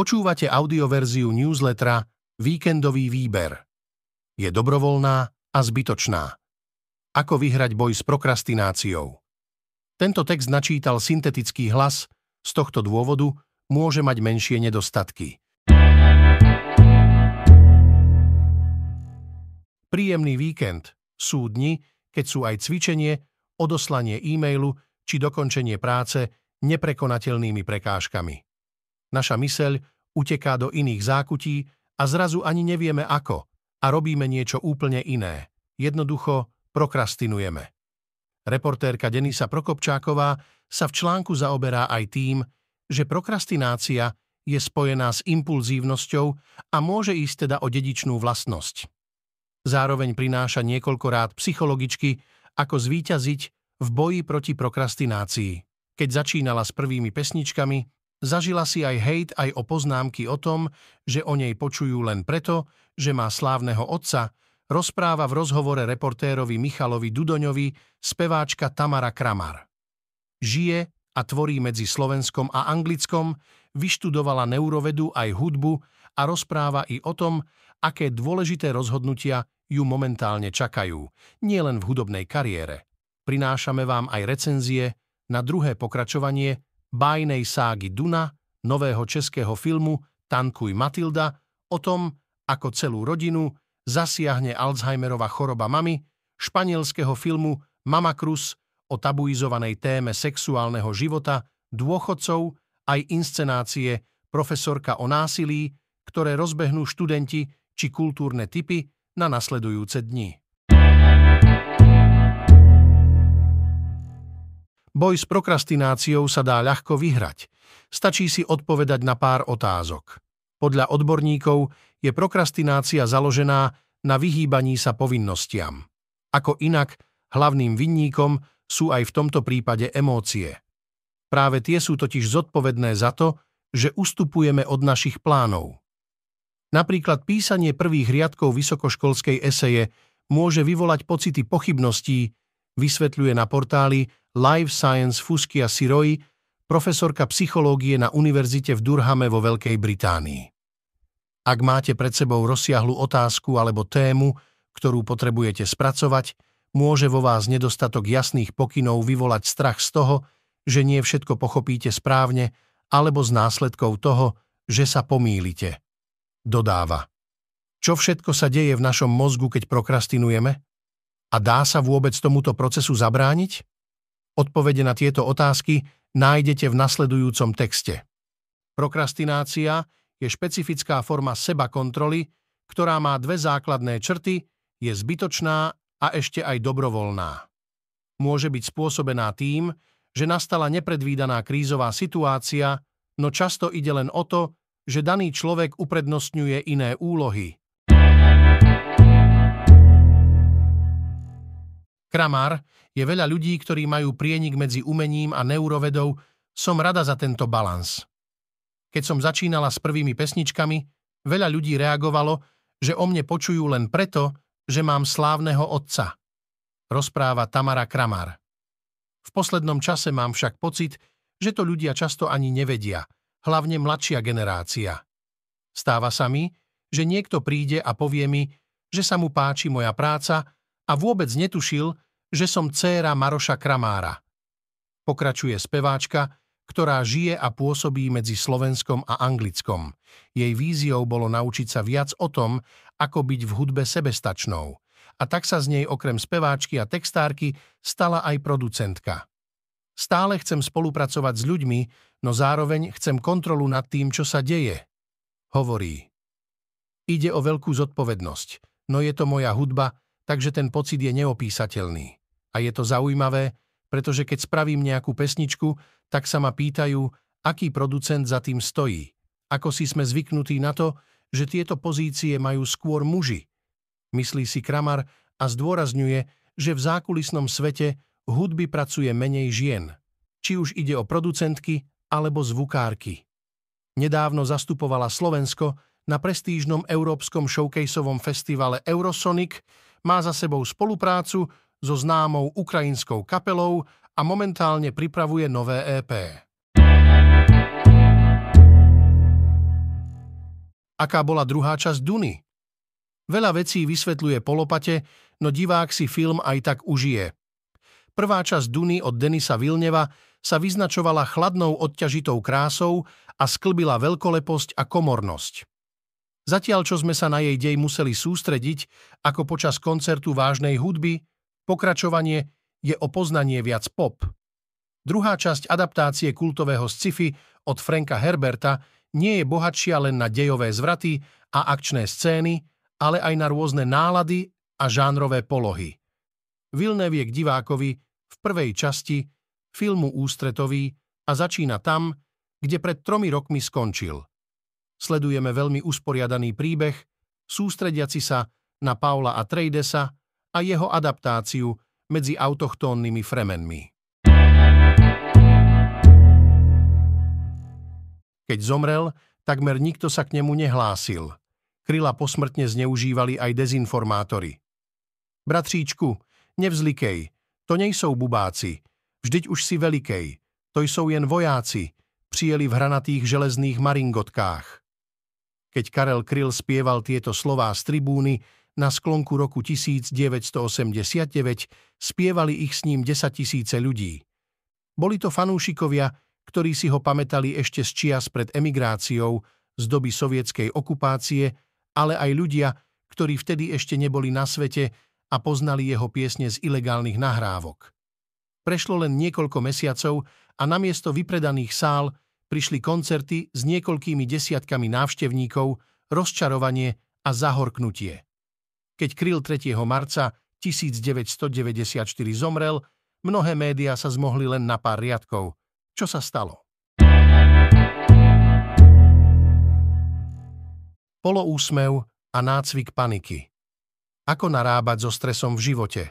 Počúvate audioverziu newslettera Víkendový výber. Je dobrovoľná a zbytočná. Ako vyhrať boj s prokrastináciou? Tento text načítal syntetický hlas, z tohto dôvodu môže mať menšie nedostatky. Príjemný víkend sú dni, keď sú aj cvičenie, odoslanie e-mailu či dokončenie práce neprekonateľnými prekážkami. Naša myseľ uteká do iných zákutí a zrazu ani nevieme ako a robíme niečo úplne iné. Jednoducho prokrastinujeme. Reportérka Denisa Prokopčáková sa v článku zaoberá aj tým, že prokrastinácia je spojená s impulzívnosťou a môže ísť teda o dedičnú vlastnosť. Zároveň prináša niekoľkokrát psychologicky, ako zvíťaziť v boji proti prokrastinácii. Keď začínala s prvými pesničkami, Zažila si aj hejt, aj o poznámky o tom, že o nej počujú len preto, že má slávneho otca, rozpráva v rozhovore reportérovi Michalovi Dudoňovi speváčka Tamara Kramar. Žije a tvorí medzi Slovenskom a Anglickom, vyštudovala neurovedu aj hudbu a rozpráva i o tom, aké dôležité rozhodnutia ju momentálne čakajú, nielen v hudobnej kariére. Prinášame vám aj recenzie na druhé pokračovanie bájnej ságy Duna, nového českého filmu Tankuj Matilda o tom, ako celú rodinu zasiahne Alzheimerova choroba mamy, španielského filmu Mama Cruz o tabuizovanej téme sexuálneho života, dôchodcov, aj inscenácie Profesorka o násilí, ktoré rozbehnú študenti či kultúrne typy na nasledujúce dni. Boj s prokrastináciou sa dá ľahko vyhrať. Stačí si odpovedať na pár otázok. Podľa odborníkov je prokrastinácia založená na vyhýbaní sa povinnostiam. Ako inak, hlavným vinníkom sú aj v tomto prípade emócie. Práve tie sú totiž zodpovedné za to, že ustupujeme od našich plánov. Napríklad písanie prvých riadkov vysokoškolskej eseje môže vyvolať pocity pochybností, vysvetľuje na portáli Life Science Fuskia Siroi, profesorka psychológie na univerzite v Durhame vo Veľkej Británii. Ak máte pred sebou rozsiahlu otázku alebo tému, ktorú potrebujete spracovať, môže vo vás nedostatok jasných pokynov vyvolať strach z toho, že nie všetko pochopíte správne, alebo z následkov toho, že sa pomýlite. Dodáva. Čo všetko sa deje v našom mozgu, keď prokrastinujeme? A dá sa vôbec tomuto procesu zabrániť? Odpovede na tieto otázky nájdete v nasledujúcom texte. Prokrastinácia je špecifická forma seba kontroly, ktorá má dve základné črty, je zbytočná a ešte aj dobrovoľná. Môže byť spôsobená tým, že nastala nepredvídaná krízová situácia, no často ide len o to, že daný človek uprednostňuje iné úlohy. Kramar je veľa ľudí, ktorí majú prienik medzi umením a neurovedou, som rada za tento balans. Keď som začínala s prvými pesničkami, veľa ľudí reagovalo, že o mne počujú len preto, že mám slávneho otca. Rozpráva Tamara Kramar. V poslednom čase mám však pocit, že to ľudia často ani nevedia, hlavne mladšia generácia. Stáva sa mi, že niekto príde a povie mi, že sa mu páči moja práca a vôbec netušil, že som dcéra Maroša Kramára. Pokračuje speváčka, ktorá žije a pôsobí medzi Slovenskom a Anglickom. Jej víziou bolo naučiť sa viac o tom, ako byť v hudbe sebestačnou. A tak sa z nej okrem speváčky a textárky stala aj producentka. Stále chcem spolupracovať s ľuďmi, no zároveň chcem kontrolu nad tým, čo sa deje. Hovorí. Ide o veľkú zodpovednosť, no je to moja hudba takže ten pocit je neopísateľný. A je to zaujímavé, pretože keď spravím nejakú pesničku, tak sa ma pýtajú, aký producent za tým stojí. Ako si sme zvyknutí na to, že tieto pozície majú skôr muži. Myslí si Kramar a zdôrazňuje, že v zákulisnom svete hudby pracuje menej žien, či už ide o producentky alebo zvukárky. Nedávno zastupovala Slovensko na prestížnom európskom showcaseovom festivale Eurosonic, má za sebou spoluprácu so známou ukrajinskou kapelou a momentálne pripravuje nové EP. aká bola druhá časť Duny. Veľa vecí vysvetľuje polopate, no divák si film aj tak užije. Prvá časť Duny od Denisa Vilneva sa vyznačovala chladnou odťažitou krásou a sklbila veľkoleposť a komornosť. Zatiaľ, čo sme sa na jej dej museli sústrediť, ako počas koncertu vážnej hudby, pokračovanie je o poznanie viac pop. Druhá časť adaptácie kultového sci-fi od Franka Herberta nie je bohatšia len na dejové zvraty a akčné scény, ale aj na rôzne nálady a žánrové polohy. Vilnev je k divákovi v prvej časti filmu ústretový a začína tam, kde pred tromi rokmi skončil. Sledujeme veľmi usporiadaný príbeh, sústrediaci sa na Paula a Treidesa a jeho adaptáciu medzi autochtónnymi fremenmi. Keď zomrel, takmer nikto sa k nemu nehlásil – Kryla posmrtne zneužívali aj dezinformátori. Bratříčku, nevzlikej, to nejsou bubáci, vždyť už si velikej, to jsou jen vojáci, přijeli v hranatých železných maringotkách. Keď Karel Kryl spieval tieto slová z tribúny, na sklonku roku 1989 spievali ich s ním 10 tisíce ľudí. Boli to fanúšikovia, ktorí si ho pamätali ešte z čias pred emigráciou, z doby sovietskej okupácie ale aj ľudia, ktorí vtedy ešte neboli na svete a poznali jeho piesne z ilegálnych nahrávok. Prešlo len niekoľko mesiacov a namiesto vypredaných sál prišli koncerty s niekoľkými desiatkami návštevníkov, rozčarovanie a zahorknutie. Keď Kryl 3. marca 1994 zomrel, mnohé médiá sa zmohli len na pár riadkov. Čo sa stalo? poloúsmev a nácvik paniky. Ako narábať so stresom v živote?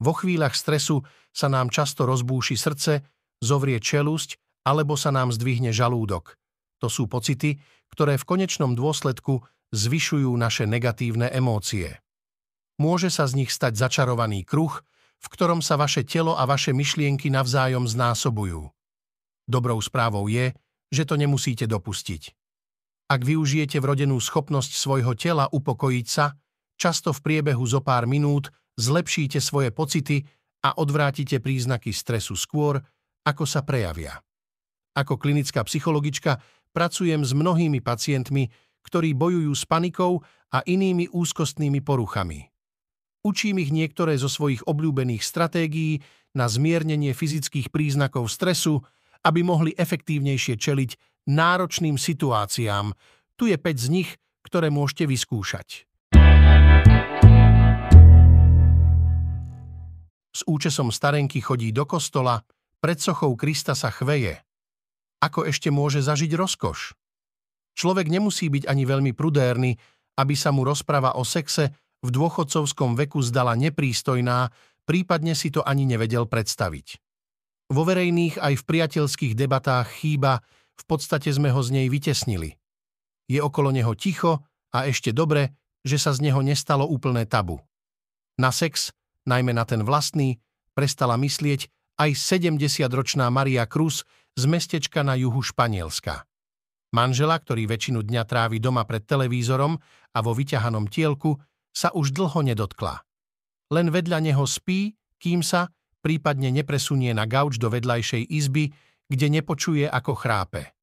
Vo chvíľach stresu sa nám často rozbúši srdce, zovrie čelusť alebo sa nám zdvihne žalúdok. To sú pocity, ktoré v konečnom dôsledku zvyšujú naše negatívne emócie. Môže sa z nich stať začarovaný kruh, v ktorom sa vaše telo a vaše myšlienky navzájom znásobujú. Dobrou správou je, že to nemusíte dopustiť. Ak využijete vrodenú schopnosť svojho tela upokojiť sa, často v priebehu zo pár minút zlepšíte svoje pocity a odvrátite príznaky stresu skôr, ako sa prejavia. Ako klinická psychologička pracujem s mnohými pacientmi, ktorí bojujú s panikou a inými úzkostnými poruchami. Učím ich niektoré zo svojich obľúbených stratégií na zmiernenie fyzických príznakov stresu, aby mohli efektívnejšie čeliť náročným situáciám. Tu je 5 z nich, ktoré môžete vyskúšať. S účesom starenky chodí do kostola, pred sochou Krista sa chveje. Ako ešte môže zažiť rozkoš? Človek nemusí byť ani veľmi prudérny, aby sa mu rozpráva o sexe v dôchodcovskom veku zdala neprístojná, prípadne si to ani nevedel predstaviť. Vo verejných aj v priateľských debatách chýba v podstate sme ho z nej vytesnili. Je okolo neho ticho a ešte dobre, že sa z neho nestalo úplné tabu. Na sex, najmä na ten vlastný, prestala myslieť aj 70-ročná Maria Cruz z mestečka na juhu Španielska. Manžela, ktorý väčšinu dňa trávi doma pred televízorom a vo vyťahanom tielku, sa už dlho nedotkla. Len vedľa neho spí, kým sa, prípadne nepresunie na gauč do vedľajšej izby, kde nepočuje, ako chrápe.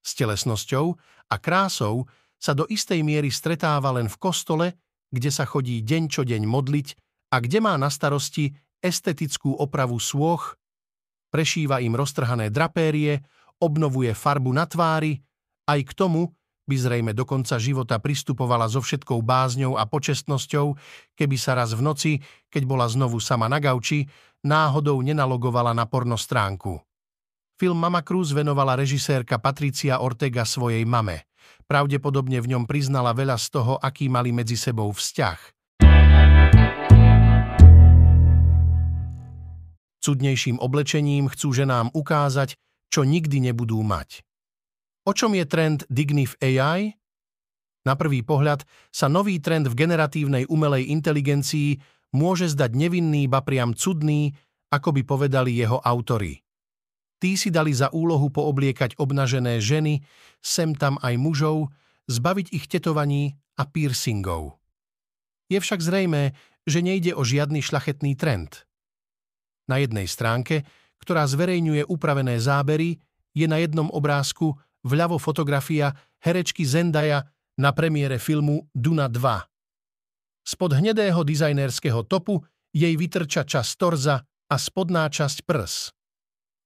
S telesnosťou a krásou sa do istej miery stretáva len v kostole, kde sa chodí deň čo deň modliť a kde má na starosti estetickú opravu sôch, prešíva im roztrhané drapérie, obnovuje farbu na tvári, aj k tomu by zrejme do konca života pristupovala so všetkou bázňou a počestnosťou, keby sa raz v noci, keď bola znovu sama na gauči, náhodou nenalogovala na porno stránku. Film Mama Cruz venovala režisérka Patricia Ortega svojej mame. Pravdepodobne v ňom priznala veľa z toho, aký mali medzi sebou vzťah. Cudnejším oblečením chcú ženám ukázať, čo nikdy nebudú mať. O čom je trend Dignif AI? Na prvý pohľad sa nový trend v generatívnej umelej inteligencii môže zdať nevinný, ba priam cudný, ako by povedali jeho autory. Tí si dali za úlohu poobliekať obnažené ženy, sem tam aj mužov, zbaviť ich tetovaní a piercingov. Je však zrejmé, že nejde o žiadny šlachetný trend. Na jednej stránke, ktorá zverejňuje upravené zábery, je na jednom obrázku vľavo fotografia herečky Zendaya na premiére filmu Duna 2. Spod hnedého dizajnerského topu jej vytrča čas torza a spodná časť prs.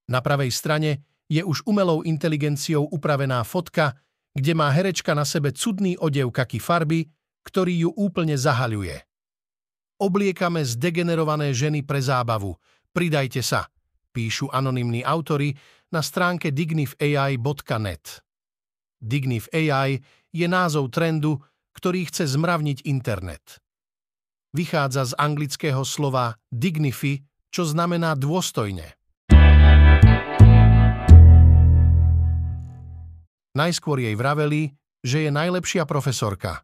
Na pravej strane je už umelou inteligenciou upravená fotka, kde má herečka na sebe cudný odev kaky farby, ktorý ju úplne zahaľuje. Obliekame zdegenerované ženy pre zábavu. Pridajte sa, píšu anonymní autory na stránke dignifai.net. Dignif AI je názov trendu, ktorý chce zmravniť internet. Vychádza z anglického slova dignify, čo znamená dôstojne. Najskôr jej vraveli, že je najlepšia profesorka.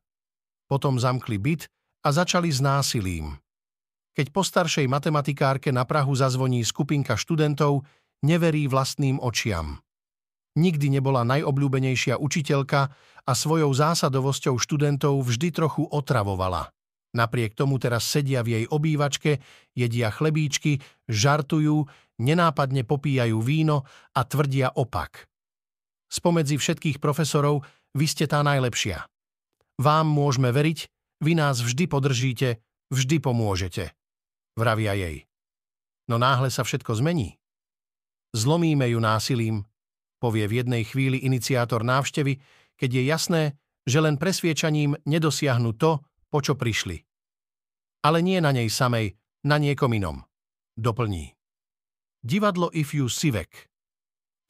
Potom zamkli byt a začali s násilím. Keď po staršej matematikárke na Prahu zazvoní skupinka študentov, neverí vlastným očiam. Nikdy nebola najobľúbenejšia učiteľka a svojou zásadovosťou študentov vždy trochu otravovala. Napriek tomu teraz sedia v jej obývačke, jedia chlebíčky, žartujú, nenápadne popíjajú víno a tvrdia opak. Spomedzi všetkých profesorov vy ste tá najlepšia. Vám môžeme veriť, vy nás vždy podržíte, vždy pomôžete. Vravia jej. No náhle sa všetko zmení. Zlomíme ju násilím, povie v jednej chvíli iniciátor návštevy, keď je jasné, že len presviečaním nedosiahnu to, po čo prišli. Ale nie na nej samej, na niekom inom. Doplní. Divadlo If You Sivek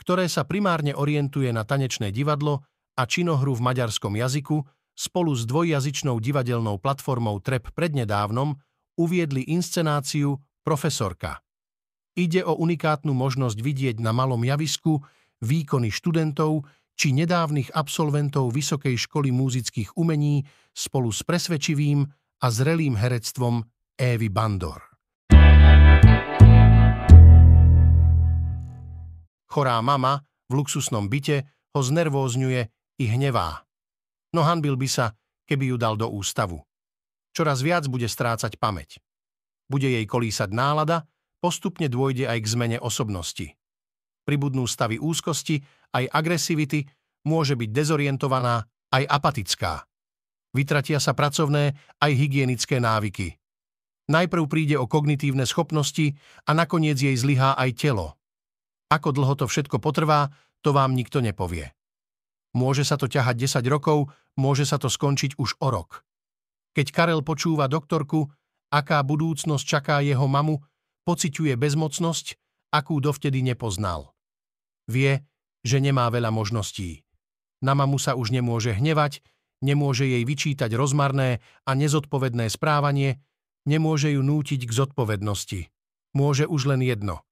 ktoré sa primárne orientuje na tanečné divadlo a činohru v maďarskom jazyku, spolu s dvojjazyčnou divadelnou platformou TREP prednedávnom uviedli inscenáciu Profesorka. Ide o unikátnu možnosť vidieť na malom javisku výkony študentov či nedávnych absolventov Vysokej školy múzických umení spolu s presvedčivým a zrelým herectvom Évy Bandor. Chorá mama v luxusnom byte ho znervózňuje i hnevá. No hanbil by sa, keby ju dal do ústavu. Čoraz viac bude strácať pamäť. Bude jej kolísať nálada, postupne dôjde aj k zmene osobnosti. Pribudnú stavy úzkosti, aj agresivity, môže byť dezorientovaná, aj apatická. Vytratia sa pracovné aj hygienické návyky. Najprv príde o kognitívne schopnosti a nakoniec jej zlyhá aj telo. Ako dlho to všetko potrvá, to vám nikto nepovie. Môže sa to ťahať 10 rokov, môže sa to skončiť už o rok. Keď Karel počúva doktorku, aká budúcnosť čaká jeho mamu, pociťuje bezmocnosť, akú dovtedy nepoznal. Vie, že nemá veľa možností. Na mamu sa už nemôže hnevať, nemôže jej vyčítať rozmarné a nezodpovedné správanie, nemôže ju nútiť k zodpovednosti. Môže už len jedno –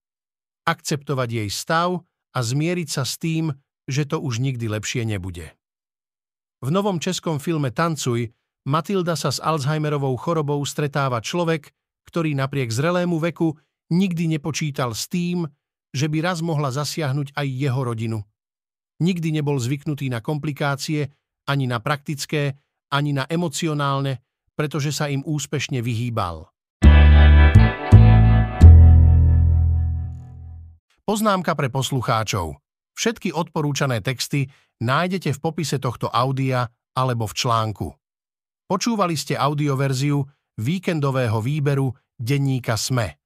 akceptovať jej stav a zmieriť sa s tým, že to už nikdy lepšie nebude. V novom českom filme Tancuj Matilda sa s Alzheimerovou chorobou stretáva človek, ktorý napriek zrelému veku nikdy nepočítal s tým, že by raz mohla zasiahnuť aj jeho rodinu. Nikdy nebol zvyknutý na komplikácie, ani na praktické, ani na emocionálne, pretože sa im úspešne vyhýbal. Poznámka pre poslucháčov. Všetky odporúčané texty nájdete v popise tohto audia alebo v článku. Počúvali ste audioverziu víkendového výberu denníka SME.